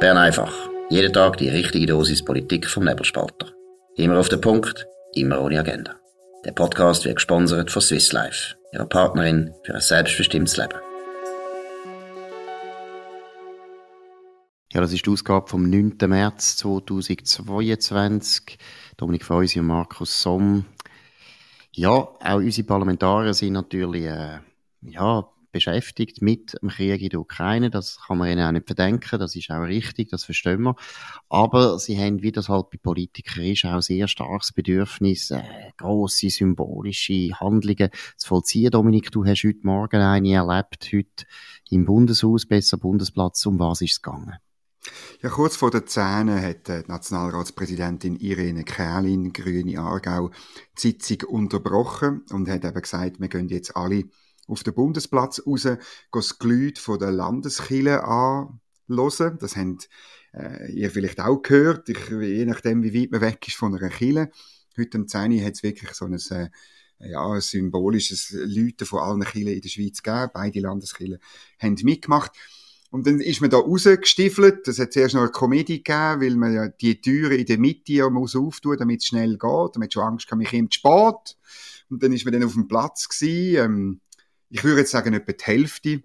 Bern einfach. Jeden Tag die richtige Dosis Politik vom Nebelspalter. Immer auf den Punkt, immer ohne Agenda. Der Podcast wird gesponsert von Swiss Life, ihrer Partnerin für ein selbstbestimmtes Leben. Ja, das ist die Ausgabe vom 9. März 2022. Dominik Feusi und Markus Somm. Ja, auch unsere Parlamentarier sind natürlich, äh, ja, beschäftigt mit dem Krieg in der Ukraine. Das kann man ihnen auch nicht verdenken. Das ist auch richtig. Das verstehen wir. Aber sie haben, wie das halt bei Politikern ist, auch sehr starkes Bedürfnis, äh, grosse symbolische Handlungen zu vollziehen. Dominik, du hast heute Morgen eine erlebt, heute im Bundeshaus, besser Bundesplatz. Um was ist es gegangen? Ja, kurz vor der Zähne hat die Nationalratspräsidentin Irene Kärlin, Grüne Aargau, die Sitzung unterbrochen und hat eben gesagt, wir gehen jetzt alle auf den Bundesplatz raus, das Gelüt von der Landeskille anhören. Das habt äh, ihr vielleicht auch gehört, ich, je nachdem, wie weit man weg ist von einer Kille. Heute am 10 hat es wirklich so ein, äh, ja, ein symbolisches Läuten von allen Killen in der Schweiz gegeben. Beide Landeskillen haben mitgemacht. Und dann ist man da rausgestiefelt. Das hat zuerst noch eine Komödie gegeben, weil man ja die Türe in der Mitte ja muss auftun, damit es schnell geht. Man hat schon Angst gehabt, mich kommt spät. Und dann ist man dann auf dem Platz gewesen. Ähm, ich würde jetzt sagen, etwa die Hälfte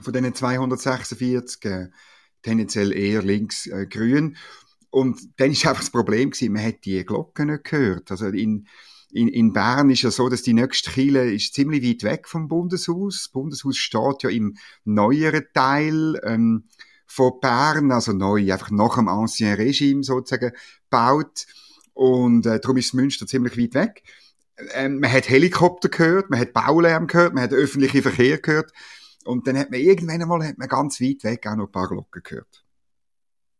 von diesen 246, äh, tendenziell eher links-grün. Äh, und dann ist einfach das Problem gewesen, man hat die Glocken nicht gehört. Also in, in, in Bern ist ja so, dass die nächste Kille ist ziemlich weit weg vom Bundeshaus. Das Bundeshaus steht ja im neueren Teil ähm, von Bern, also neu, einfach nach dem Ancien Regime sozusagen, gebaut. Und äh, darum ist Münster ziemlich weit weg. Ähm, man hat Helikopter gehört, man hat Baulärm gehört, man hat öffentlichen Verkehr gehört. Und dann hat man irgendwann einmal hat man ganz weit weg auch noch ein paar Glocken gehört.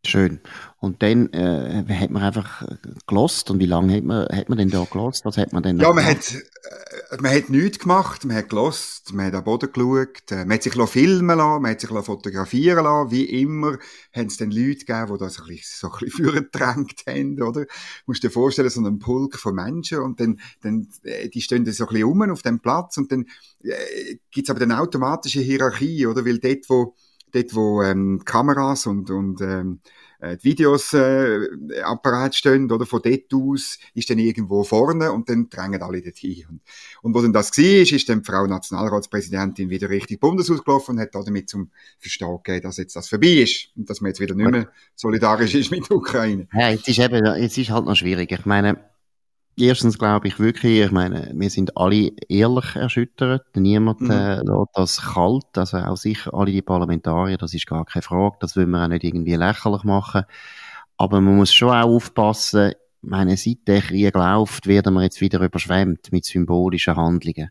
Schön. Und dann äh, hat man einfach gelost und wie lange hat man, hat man denn da gelost? Was hat man denn Ja, man hat, äh, man hat nichts gemacht, man hat gelost, man hat am Boden geschaut, äh, man hat sich filmen lassen, man hat sich fotografieren lassen, wie immer haben es dann Leute gegeben, die das ein bisschen, so ein bisschen vorgedrängt haben, oder? Du musst dir vorstellen, so einen Pulk von Menschen und dann, dann äh, die stehen dann so ein bisschen rum auf dem Platz und dann äh, gibt's aber eine automatische Hierarchie, oder? Weil dort, wo dort wo ähm, Kameras und, und ähm, äh, die Videos äh, Apparat stehen, oder von dort aus ist dann irgendwo vorne und dann drängen alle dorthin. Und, und wo dann das war, ist, ist dann die Frau Nationalratspräsidentin wieder richtig Bundeshaus gelaufen und hat damit zum Verstehen gegeben, dass jetzt das vorbei ist und dass man jetzt wieder nicht mehr solidarisch ist mit der Ukraine. Ja, jetzt ist eben, jetzt ist halt noch schwierig. Ich meine, Erstens glaube ich wirklich, ich meine, wir sind alle ehrlich erschüttert. Niemand mhm. äh, lässt das kalt. Also auch sicher alle die Parlamentarier, das ist gar keine Frage. Das will man auch nicht irgendwie lächerlich machen. Aber man muss schon auch aufpassen, ich meine, seit der Krieg läuft, werden wir jetzt wieder überschwemmt mit symbolischen Handlungen.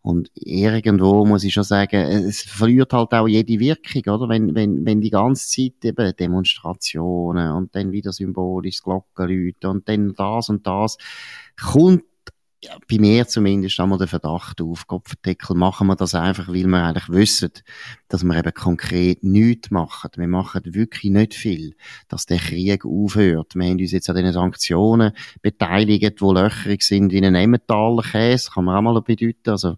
Und irgendwo muss ich schon sagen, es verliert halt auch jede Wirkung, oder? Wenn, wenn, wenn die ganze Zeit eben Demonstrationen und dann wieder symbolisch Glockenläuten und dann das und das kommt ja, bei mir zumindest einmal der Verdacht auf, Kopfdeckel machen wir das einfach, weil wir eigentlich wissen, dass wir eben konkret nichts machen. Wir machen wirklich nicht viel, dass der Krieg aufhört. Wir haben uns jetzt an den Sanktionen beteiligt, die löcherig sind wie ein Emmentaler Käse, kann man auch mal bedeuten. Also,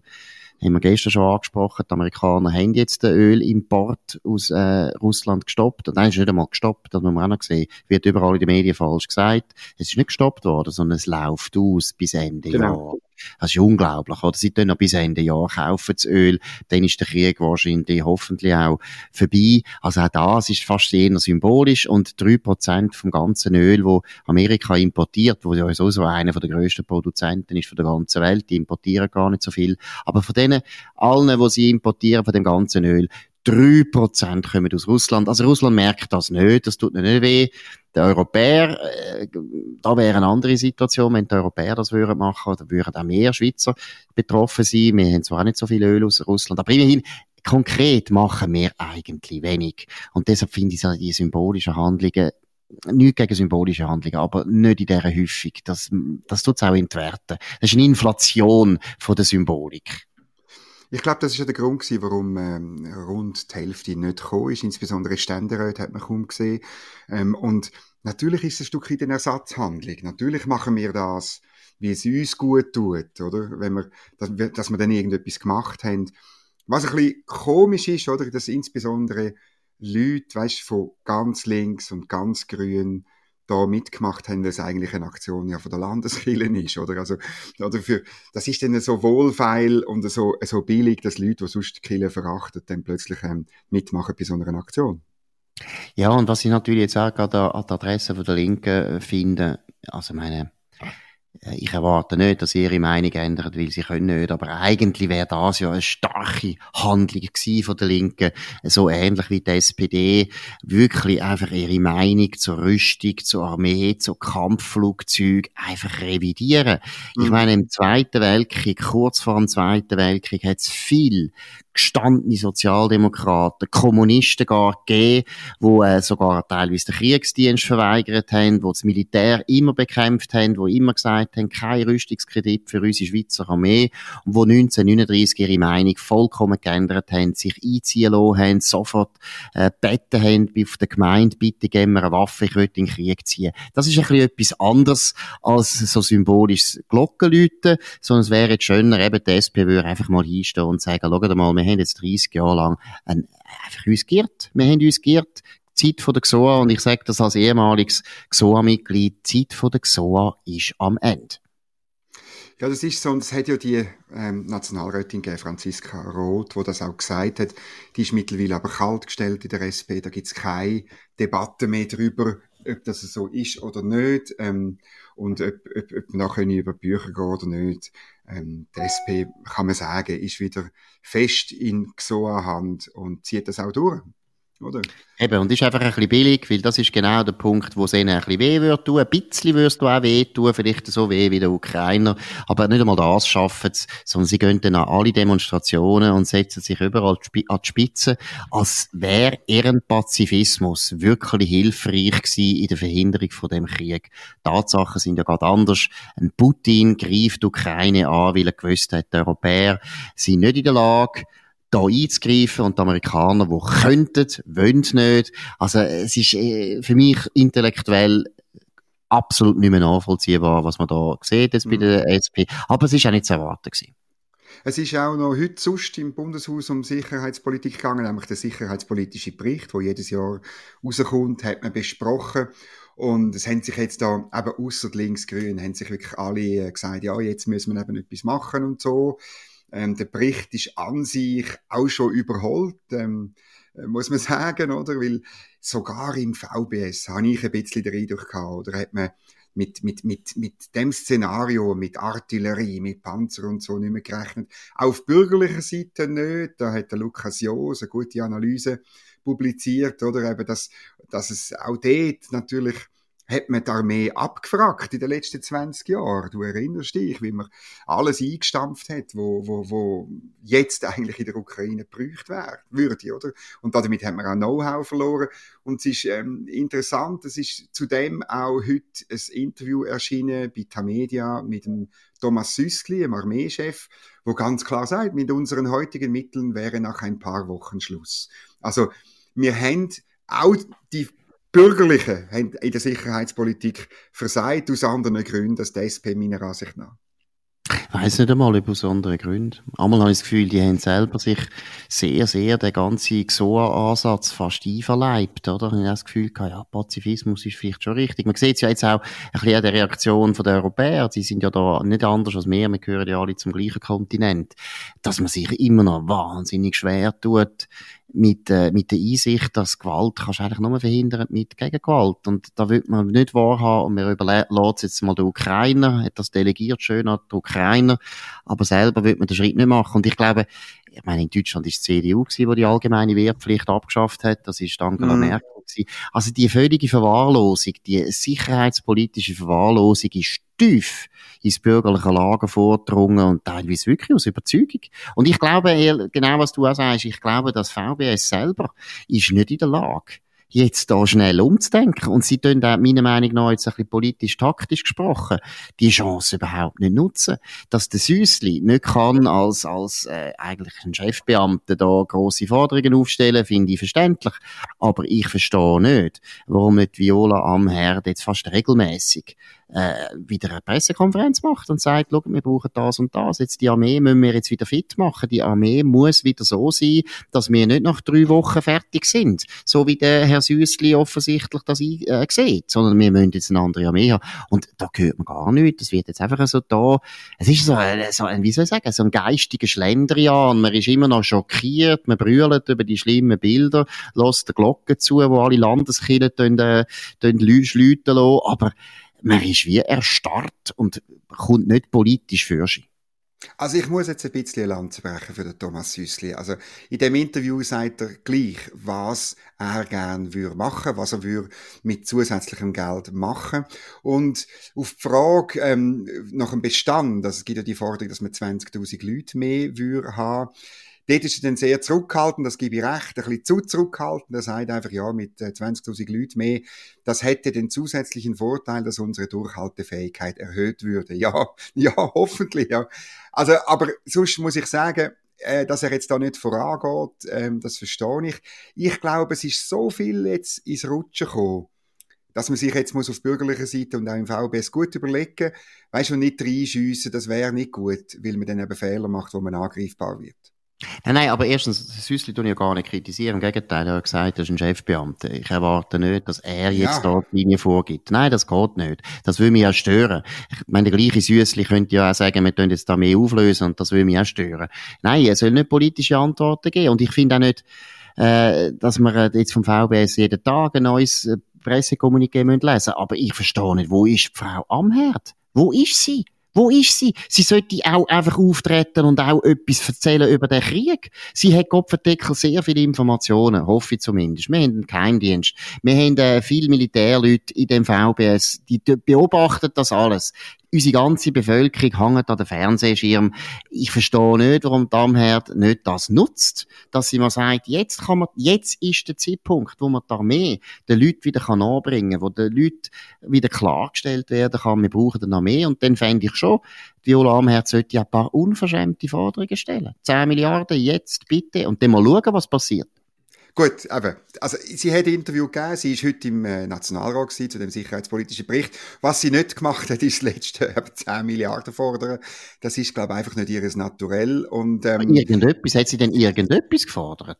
haben wir gestern schon angesprochen, die Amerikaner haben jetzt den Ölimport aus äh, Russland gestoppt. Und nein, ist nicht einmal gestoppt, das muss man auch noch sehen. Wird überall in den Medien falsch gesagt. Es ist nicht gestoppt worden, sondern es läuft aus bis Ende genau. Jahr. Das ist unglaublich, oder? Sie tun noch bis Ende Jahr kaufen das Öl, dann ist der Krieg wahrscheinlich hoffentlich auch vorbei. Also auch das ist fast eher symbolisch und drei Prozent vom ganzen Öl, wo Amerika importiert, wo ja sowieso einer der grössten Produzenten ist von der ganzen Welt, die importieren gar nicht so viel. Aber von denen allen, wo sie importieren, von dem ganzen Öl, 3% kommen aus Russland. Also Russland merkt das nicht, das tut nicht weh. Der Europäer, äh, da wäre eine andere Situation, wenn die Europäer das würden machen, oder würden auch mehr Schweizer betroffen sein. Wir haben zwar nicht so viel Öl aus Russland, aber immerhin, konkret machen wir eigentlich wenig. Und deshalb finde ich die symbolischen Handlungen nicht gegen symbolische Handlungen, aber nicht in dieser Häufung. Das, das tut es auch entwerten. Das ist eine Inflation von der Symbolik. Ich glaube, das ist ja der Grund gewesen, warum ähm, rund die Hälfte nicht gekommen ist. Insbesondere Ständeräte hat man kaum gesehen. Ähm, und natürlich ist es ein Stück weit eine Ersatzhandlung. Natürlich machen wir das, wie es uns gut tut, oder? Wenn wir, dass, dass wir dann irgendetwas gemacht haben. Was ein bisschen komisch ist, oder? Dass insbesondere Leute, weißt, von ganz links und ganz grün da mitgemacht haben, dass eigentlich eine Aktion ja von der Landeskirche ist, oder? Also, oder für, das ist dann so wohlfeil und so, so billig, dass Leute, die sonst die Kirche verachten, dann plötzlich ähm, mitmachen bei so einer Aktion. Ja, und was ich natürlich jetzt auch gerade an der Adresse von der Linken äh, finde, also meine, ich erwarte nicht, dass ihre Meinung ändert, weil sie können nicht. Aber eigentlich wäre das ja eine starke Handlung gewesen von der Linken, so ähnlich wie die SPD, wirklich einfach ihre Meinung zur Rüstung, zur Armee, zu Kampfflugzeugen einfach revidieren. Mhm. Ich meine, im Zweiten Weltkrieg, kurz vor dem Zweiten Weltkrieg, hat es viel gestandene Sozialdemokraten, Kommunisten gar gegeben, wo äh, sogar teilweise den Kriegsdienst verweigert haben, wo das Militär immer bekämpft haben, wo immer gesagt haben, kein Rüstungskredit für unsere Schweizer Armee und wo 1939 ihre Meinung vollkommen geändert haben, sich einziehen lassen haben, sofort äh, beten haben auf der Gemeinde, bitte geben wir eine Waffe, ich will in den Krieg ziehen. Das ist ein bisschen etwas anderes als so symbolisches Glockenläuten, sondern es wäre jetzt schöner, eben die SP würde einfach mal hinstehen und sagen, schaut mal, wir haben jetzt 30 Jahre lang ein, einfach uns geirrt. Wir haben uns geirrt. Die Zeit von der XOA, und ich sage das als ehemaliges XOA-Mitglied, die Zeit von der XOA ist am Ende. Ja, das ist so, und es hat ja die ähm, Nationalrätin Franziska Roth, wo das auch gesagt hat, die ist mittlerweile aber kaltgestellt in der SP, da gibt's keine Debatte mehr darüber, ob das so ist oder nicht, ähm, und ob, ob, ob nachher über Bücher geht oder nicht. Ähm, die SP, kann man sagen, ist wieder fest in XOA-Hand und zieht das auch durch oder? Eben, und ist einfach ein bisschen billig, weil das ist genau der Punkt, wo es ihnen ein bisschen weh wird tun. Ein bisschen wirst du auch weh tun, vielleicht so weh wie der Ukrainer. Aber nicht einmal das schaffen sie, sondern sie gehen dann an alle Demonstrationen und setzen sich überall an die Spitze, als wäre ihren Pazifismus wirklich hilfreich gewesen in der Verhinderung von dem Krieg. Tatsachen sind ja gerade anders. Ein Putin greift die Ukraine an, weil er gewusst hat, die Europäer sind nicht in der Lage, da einzugreifen und die Amerikaner, die könnten, wollen nicht. Also es ist äh, für mich intellektuell absolut nicht mehr nachvollziehbar, was man da sieht jetzt bei mhm. der SP. Aber es ist auch nicht zu erwarten gewesen. Es ist auch noch heute sonst im Bundeshaus um Sicherheitspolitik gegangen, nämlich der sicherheitspolitische Bericht, wo jedes Jahr rauskommt, hat man besprochen. Und es haben sich jetzt da, eben ausser links-grün, haben sich wirklich alle äh, gesagt, ja, jetzt müssen wir eben etwas machen und so. Ähm, der Bericht ist an sich auch schon überholt, ähm, äh, muss man sagen, oder? Weil sogar im VBS habe ich ein bisschen den Eindruck gehabt, oder hat man mit, mit, mit, mit dem Szenario, mit Artillerie, mit Panzer und so nicht mehr gerechnet. Auf bürgerlicher Seite nicht. Da hat der Lukas Joos eine gute Analyse publiziert, oder? Eben, dass, dass es auch dort natürlich hat man die Armee abgefragt in den letzten 20 Jahren. Du erinnerst dich, wie man alles eingestampft hat, wo, wo, wo jetzt eigentlich in der Ukraine gebraucht würde, oder? Und damit haben wir auch Know-how verloren. Und es ist ähm, interessant, es ist zudem auch heute ein Interview erschienen bei Tamedia mit dem Thomas Süßli, dem Armeechef, wo ganz klar sagt, mit unseren heutigen Mitteln wäre nach ein paar Wochen Schluss. Also, wir haben auch die Bürgerlichen haben in der Sicherheitspolitik versagt, aus anderen Gründen, als die SP meiner Ansicht nach. Ich weiss nicht einmal über aus anderen Gründen. Einmal habe ich das Gefühl, die haben selber sich sehr, sehr den ganzen XOA-Ansatz fast einverleibt, oder? Ich habe das Gefühl gehabt, ja, Pazifismus ist vielleicht schon richtig. Man sieht es ja jetzt auch ein bisschen an der Reaktion der Europäer. Sie sind ja da nicht anders als wir. Wir gehören ja alle zum gleichen Kontinent. Dass man sich immer noch wahnsinnig schwer tut, mit, äh, mit der Einsicht, dass Gewalt kannst du eigentlich nur verhindern mit Gegengewalt. Und da will man nicht wahrhaben und wir überlassen jetzt mal den Ukrainer, hat das delegiert schön an die Ukrainer, aber selber will man den Schritt nicht machen. Und ich glaube, ich meine, in Deutschland ist die CDU gewesen, die die allgemeine Wehrpflicht abgeschafft hat. Das ist Angela mm. Merkel gewesen. Also die völlige Verwahrlosung, die sicherheitspolitische Verwahrlosung ist tief ins bürgerliche Lager vordrungen und teilweise wirklich aus Überzeugung. Und ich glaube, genau was du auch sagst, ich glaube, dass VBS selber ist nicht in der Lage, jetzt da schnell umzudenken. Und sie tun auch, meiner Meinung nach, jetzt ein bisschen politisch-taktisch gesprochen, die Chance überhaupt nicht nutzen. Dass der Süßli nicht kann, als, als äh, eigentlich ein Chefbeamter da grosse Forderungen aufstellen, finde ich verständlich. Aber ich verstehe nicht, warum nicht Viola am Herd jetzt fast regelmäßig äh, wieder eine Pressekonferenz macht und sagt, schau, wir brauchen das und das. Jetzt die Armee müssen wir jetzt wieder fit machen. Die Armee muss wieder so sein, dass wir nicht nach drei Wochen fertig sind. So wie der Herr Süssli offensichtlich das äh, sieht. Sondern wir müssen jetzt eine andere Armee haben. Und da hört man gar nichts. Das wird jetzt einfach so da, es ist so, ein, so ein, wie soll ich sagen, so ein geistiger Schlendrian. Man ist immer noch schockiert, man brüllt über die schlimmen Bilder, lässt die Glocken zu, wo alle Landeskirchen äh, läuten lassen. Aber man ist wie erstarrt und kommt nicht politisch für sich. Also ich muss jetzt ein bisschen Lanze brechen für den Thomas Süssli. Also in dem Interview sagt er gleich, was er gern würde machen, was er würde mit zusätzlichem Geld machen. Und auf die Frage ähm, nach dem Bestand, also es gibt ja die Forderung, dass man 20.000 Leute mehr würde haben, Dort ist er dann sehr zurückhaltend, das gebe ich recht, ein bisschen zu zurückhaltend. Er sagt einfach, ja, mit 20.000 äh, Leuten mehr, das hätte den zusätzlichen Vorteil, dass unsere Durchhaltefähigkeit erhöht würde. Ja, ja, hoffentlich, ja. Also, aber sonst muss ich sagen, äh, dass er jetzt da nicht vorangeht, ähm, das verstehe ich. Ich glaube, es ist so viel jetzt ins Rutschen gekommen, dass man sich jetzt muss auf bürgerlicher Seite und auch im VBS gut überlegen, weißt du, nicht reinschiessen, das wäre nicht gut, weil man dann eben Fehler macht, wo man angreifbar wird. Nein, nein, aber erstens, Süssli tun ja gar nicht kritisieren. Im Gegenteil, er hat gesagt, er ist ein Chefbeamter. Ich erwarte nicht, dass er jetzt ja. da die Linie vorgibt. Nein, das geht nicht. Das würde mich auch stören. Ich meine, der gleiche Süssli könnte ja auch sagen, wir tun jetzt da mehr auflösen und das würde mich auch stören. Nein, er soll nicht politische Antworten geben. Und ich finde auch nicht, äh, dass wir jetzt vom VBS jeden Tag ein neues äh, Pressekommuniqué lesen müssen. Aber ich verstehe nicht, wo ist die Frau Amherd? Wo ist sie? Wo ist sie? Sie sollte auch einfach auftreten und auch etwas erzählen über den Krieg. Sie hat Kopfendeckel sehr viele Informationen, hoffe ich zumindest. Wir haben einen Geheimdienst. Wir haben äh, viele Militärleute in dem VBS, die beobachten das alles unsere ganze Bevölkerung hängt an den Fernsehschirm. Ich verstehe nicht, warum Damherd nicht das nutzt, dass sie mal sagt, jetzt kann man, jetzt ist der Zeitpunkt, wo man die Armee den Leuten wieder kann anbringen, wo den Leuten wieder klargestellt werden kann, wir brauchen eine Armee und dann fände ich schon, Viola Amherd sollte ja ein paar unverschämte Forderungen stellen. 10 Milliarden jetzt bitte und dann mal schauen, was passiert. Gut, eben. Also, sie hat ein Interview gegeben. Sie ist heute im äh, Nationalrat gewesen, zu dem sicherheitspolitischen Bericht. Was sie nicht gemacht hat, ist das letzte 10 Milliarden fordern. Das ist, glaube ich, einfach nicht ihres Naturell. Und, ähm, irgendetwas, hat sie denn irgendetwas gefordert?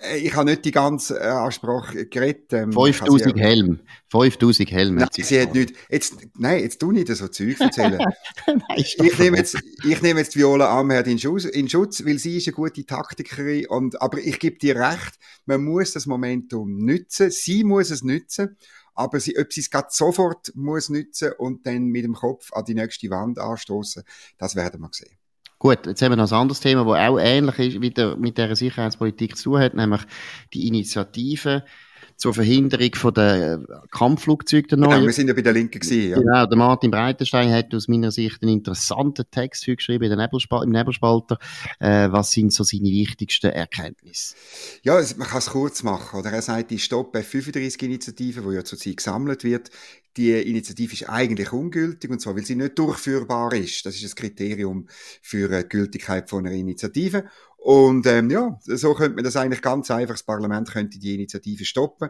Äh, ich habe nicht die ganze äh, Ansprache geredet. Ähm, 5000 Helm. 5000 Helm. Nein, sie, sie hat nicht, jetzt, nein, jetzt tu nicht so Zeug erzählen. nein, ich nehme jetzt, ich nehme jetzt Viola Amherd in Schutz, in Schutz, weil sie ist eine gute Taktikerin und, aber ich gebe dir recht, man muss das Momentum nützen. Sie muss es nützen. Aber sie, ob sie es gerade sofort muss nützen und dann mit dem Kopf an die nächste Wand anstoßen, das werden wir sehen. Gut, jetzt haben wir noch ein anderes Thema, das auch ähnlich ist, wie der, mit der Sicherheitspolitik zu hat, nämlich die Initiative zur Verhinderung von der Kampfflugzeuge der neuen. Genau, wir sind ja bei der Linken gewesen, ja. Genau, der Martin Breitenstein hat aus meiner Sicht einen interessanten Text geschrieben in Nebelspal im Nebelspalter. Äh, was sind so seine wichtigsten Erkenntnisse? Ja, man kann es kurz machen, oder? Er sagt, die Stopp F35-Initiative, die ja zurzeit gesammelt wird, die Initiative ist eigentlich ungültig, und zwar, weil sie nicht durchführbar ist. Das ist das Kriterium für die Gültigkeit von einer Initiative. Und ähm, ja, so könnte man das eigentlich ganz einfach, das Parlament könnte die Initiative stoppen.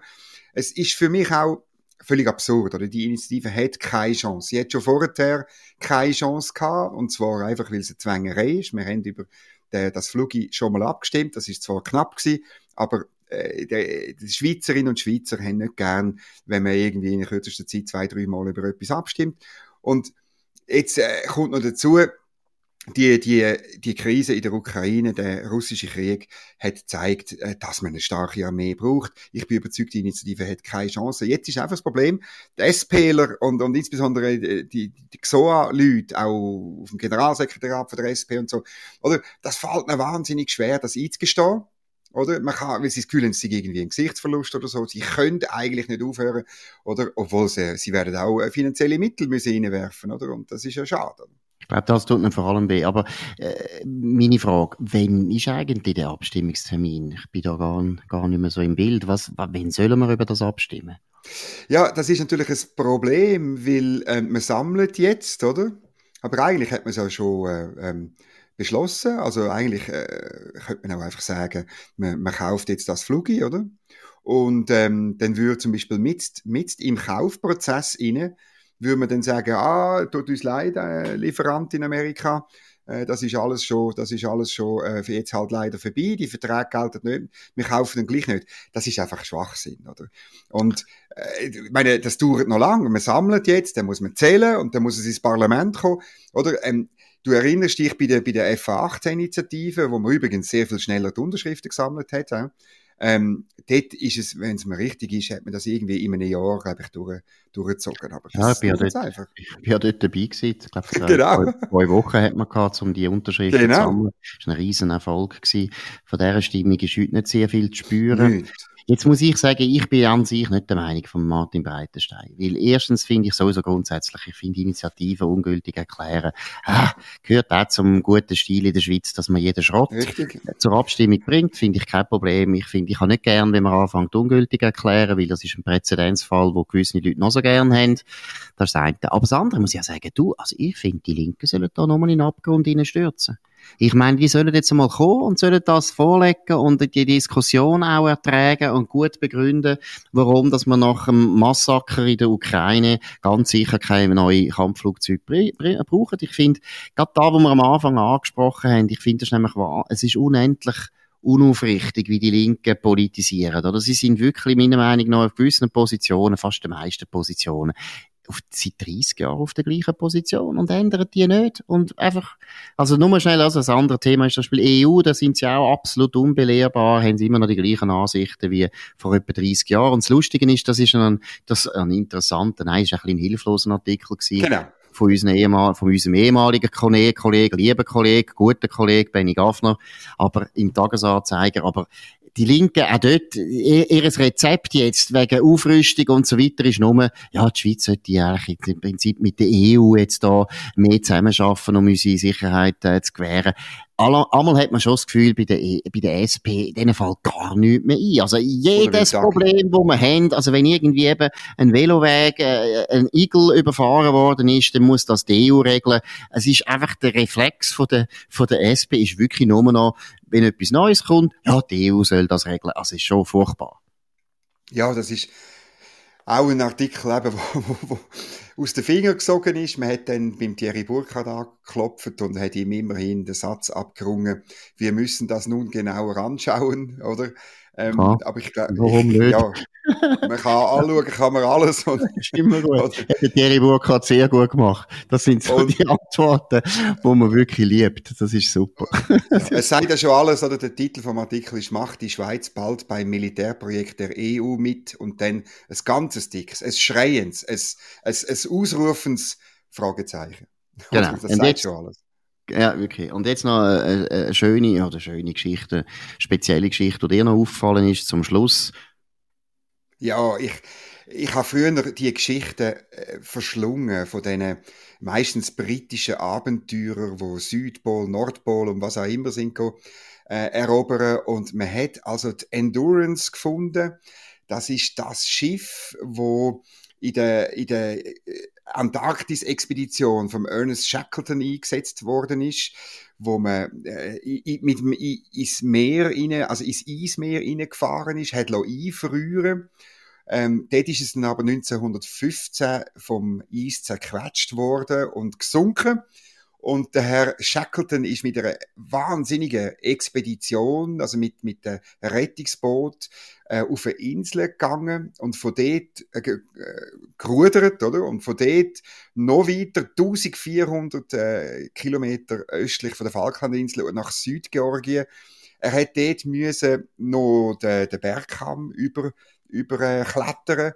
Es ist für mich auch völlig absurd, oder? Die Initiative hat keine Chance. Sie hat schon vorher keine Chance gehabt, und zwar einfach, weil es eine Zwängerei ist. Wir haben über den, das Flugi schon mal abgestimmt, das ist zwar knapp gewesen, aber äh, die, Schweizerinnen und Schweizer haben nicht gern, wenn man irgendwie in kürzester Zeit zwei, drei Mal über etwas abstimmt. Und jetzt äh, kommt noch dazu, die, die, die Krise in der Ukraine, der russische Krieg, hat gezeigt, äh, dass man eine starke Armee braucht. Ich bin überzeugt, die Initiative hat keine Chance. Jetzt ist einfach das Problem, die SPler und, und insbesondere die, die, die XOA-Leute, auch auf dem Generalsekretariat von der SP und so, oder, das fällt mir wahnsinnig schwer, das einzugestehen. Oder? Man kann, weil sie das Gefühl haben, sie irgendwie einen Gesichtsverlust oder so. Sie können eigentlich nicht aufhören, oder? Obwohl sie, sie werden auch finanzielle Mittel müssen reinwerfen, oder? Und das ist ja schade. Glaube, das tut mir vor allem weh. Aber äh, meine Frage, wann ist eigentlich der Abstimmungstermin? Ich bin da gar, gar nicht mehr so im Bild. Was, wann sollen wir über das abstimmen? Ja, das ist natürlich ein Problem, weil äh, man sammelt jetzt, oder? Aber eigentlich hat man es ja schon äh, ähm, beschlossen. Also eigentlich äh, könnte man auch einfach sagen, man, man kauft jetzt das Flugi, oder? Und ähm, dann würde zum Beispiel mit, mit im Kaufprozess inne würde man dann sagen, ah, tut uns leid, äh, Lieferant in Amerika, äh, das ist alles schon, das ist alles schon äh, für jetzt halt leider vorbei, die Verträge gelten nicht, wir kaufen dann gleich nicht. Das ist einfach Schwachsinn, oder? Und äh, ich meine, das dauert noch lange, man sammelt jetzt, dann muss man zählen und dann muss es ins Parlament kommen, oder? Ähm, Du erinnerst dich bei der, bei der FA18-Initiative, wo man übrigens sehr viel schneller die Unterschriften gesammelt hat. Äh? Ähm, dort ist es, wenn es mir richtig ist, hat man das irgendwie in einem Jahr, glaube ich, durch, durchgezogen. Aber ja, ich bin ja, dort, einfach. ich bin ja dort dabei gewesen. Ich glaube, genau. zwei, zwei Wochen hat man gehabt, um die Unterschriften genau. zu sammeln. Das war ein riesen Erfolg gewesen. Von dieser Stimmung ist heute nicht sehr viel zu spüren. Nicht. Jetzt muss ich sagen, ich bin an sich nicht der Meinung von Martin Breitenstein. Weil erstens finde ich sowieso grundsätzlich, ich finde Initiativen ungültig erklären, ah, gehört auch zum guten Stil in der Schweiz, dass man jeden Schrott Richtig. zur Abstimmung bringt, finde ich kein Problem. Ich finde, ich habe nicht gern, wenn man anfängt ungültig erklären, weil das ist ein Präzedenzfall, wo gewisse Leute noch so gern haben. Das ist das eine. Aber das andere muss ich ja sagen, du, also ich finde, die Linken sollen da nochmal in den Abgrund stürzen. Ich meine, die sollen jetzt mal kommen und sollen das vorlegen und die Diskussion auch ertragen und gut begründen, warum, dass man nach dem Massaker in der Ukraine ganz sicher keine neuen Kampfflugzeuge brauchen. Ich finde, gerade da, wo wir am Anfang angesprochen haben, ich finde das nämlich wahr, es ist unendlich unaufrichtig, wie die Linken politisieren. Oder sie sind wirklich, meiner Meinung nach, auf gewissen Positionen, fast den meisten Positionen, auf, seit 30 Jahren auf der gleichen Position und ändern die nicht. Und einfach, also nur mal schnell, also das andere Thema ist zum Beispiel EU, da sind sie auch absolut unbelehrbar, haben sie immer noch die gleichen Ansichten wie vor etwa 30 Jahren. Und das Lustige ist, das ist ein, das, ein interessanter, nein, ist ein bisschen ein hilfloser Artikel gewesen. Genau von, unseren ehemal von unserem ehemaligen Kollegen, Kollegen, lieben Kollegen, guten Kollegen Benny Gaffner, aber im Tagesanzeiger, aber die Linken auch dort, ihr Rezept jetzt wegen Aufrüstung und so weiter ist nur, ja, die Schweiz sollte eigentlich im Prinzip mit der EU jetzt da mehr zusammenarbeiten, um unsere Sicherheit äh, zu gewähren einmal hat man schon das Gefühl, bei der, e, bei der SP, in diesem Fall gar nichts mehr ein. Also jedes Problem, das wir haben, also wenn irgendwie eben ein Veloweg, äh, ein Igel überfahren worden ist, dann muss das die EU regeln. Es ist einfach der Reflex von der, von der SP ist wirklich nur noch, wenn etwas Neues kommt, ja, die EU soll das regeln. Also ist schon furchtbar. Ja, das ist, auch ein Artikel, eben, wo, wo, wo aus den Fingern gesogen ist. Man hat dann beim Thierry Burkhardt angeklopft und hat ihm immerhin den Satz abgerungen, wir müssen das nun genauer anschauen, oder? Ähm, ja, aber ich glaube, ja, man kann anschauen, kann man alles. Und, ist immer gut. Der Thierry Burg hat sehr gut gemacht. Das sind so und, die Antworten, die man wirklich liebt. Das ist super. Es sagt ja schon alles, oder? Der Titel vom Artikel ist, macht die Schweiz bald beim Militärprojekt der EU mit und dann ein ganzes Dickes, ein Schreiens, ein, ein, ein Ausrufens Fragezeichen. Genau. Das sagt jetzt, schon alles. Ja, wirklich. Und jetzt noch eine, eine schöne, oder schöne Geschichte, spezielle Geschichte, die dir noch aufgefallen ist zum Schluss. Ja, ich, ich habe früher die Geschichten äh, verschlungen von diesen meistens britischen Abenteurern, wo Südpol, Nordpol und was auch immer sind, äh, erobern. Und man hat also die Endurance gefunden. Das ist das Schiff, wo in der, in der äh, Antarktis-Expedition vom Ernest Shackleton eingesetzt worden ist, wo man äh, mit dem ins Meer rein, also ins Eismeer reingefahren ist, hat einfrieren ähm, dort ist es dann aber 1915 vom Eis zerquetscht worden und gesunken. Und der Herr Shackleton ist mit einer wahnsinnigen Expedition, also mit, mit einem Rettungsboot, äh, auf eine Insel gegangen und von dort äh, äh, gerudert, oder? Und von dort noch weiter 1400 äh, Kilometer östlich von der Falklandinsel nach Südgeorgien. Er hat dort müssen noch den, den Bergkamm über, überklettern,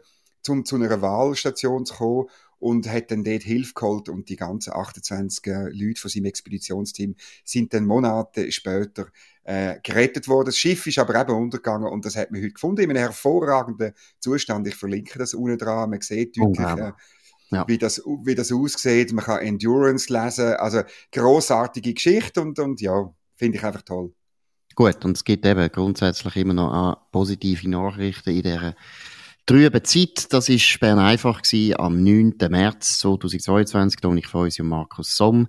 um zu einer Wahlstation zu kommen und hat dann dort Hilfe geholt und die ganzen 28 Leute von seinem Expeditionsteam sind dann Monate später äh, gerettet worden. Das Schiff ist aber eben untergegangen und das hat man heute gefunden in einem hervorragenden Zustand. Ich verlinke das unten dran. Man sieht deutlich, äh, ja. wie, das, wie das aussieht. Man kann Endurance lesen. Also großartige Geschichte und, und ja, finde ich einfach toll. Gut, und es gibt eben grundsätzlich immer noch positive Nachrichten in dieser trüben Zeit. Das ist Bern einfach gewesen, am 9. März 2022, da ich von uns und Markus Somm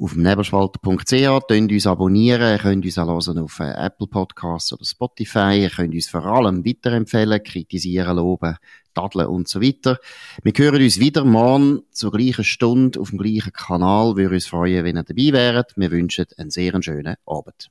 auf dem nebelspalter.ch. Könnt uns abonnieren, könnt uns auch hören auf äh, Apple Podcasts oder Spotify. Ihr könnt uns vor allem weiterempfehlen, kritisieren, loben, tadeln und so weiter. Wir hören uns wieder morgen zur gleichen Stunde auf dem gleichen Kanal. Wir würden uns freuen, wenn ihr dabei wärt. Wir wünschen einen sehr schönen Abend.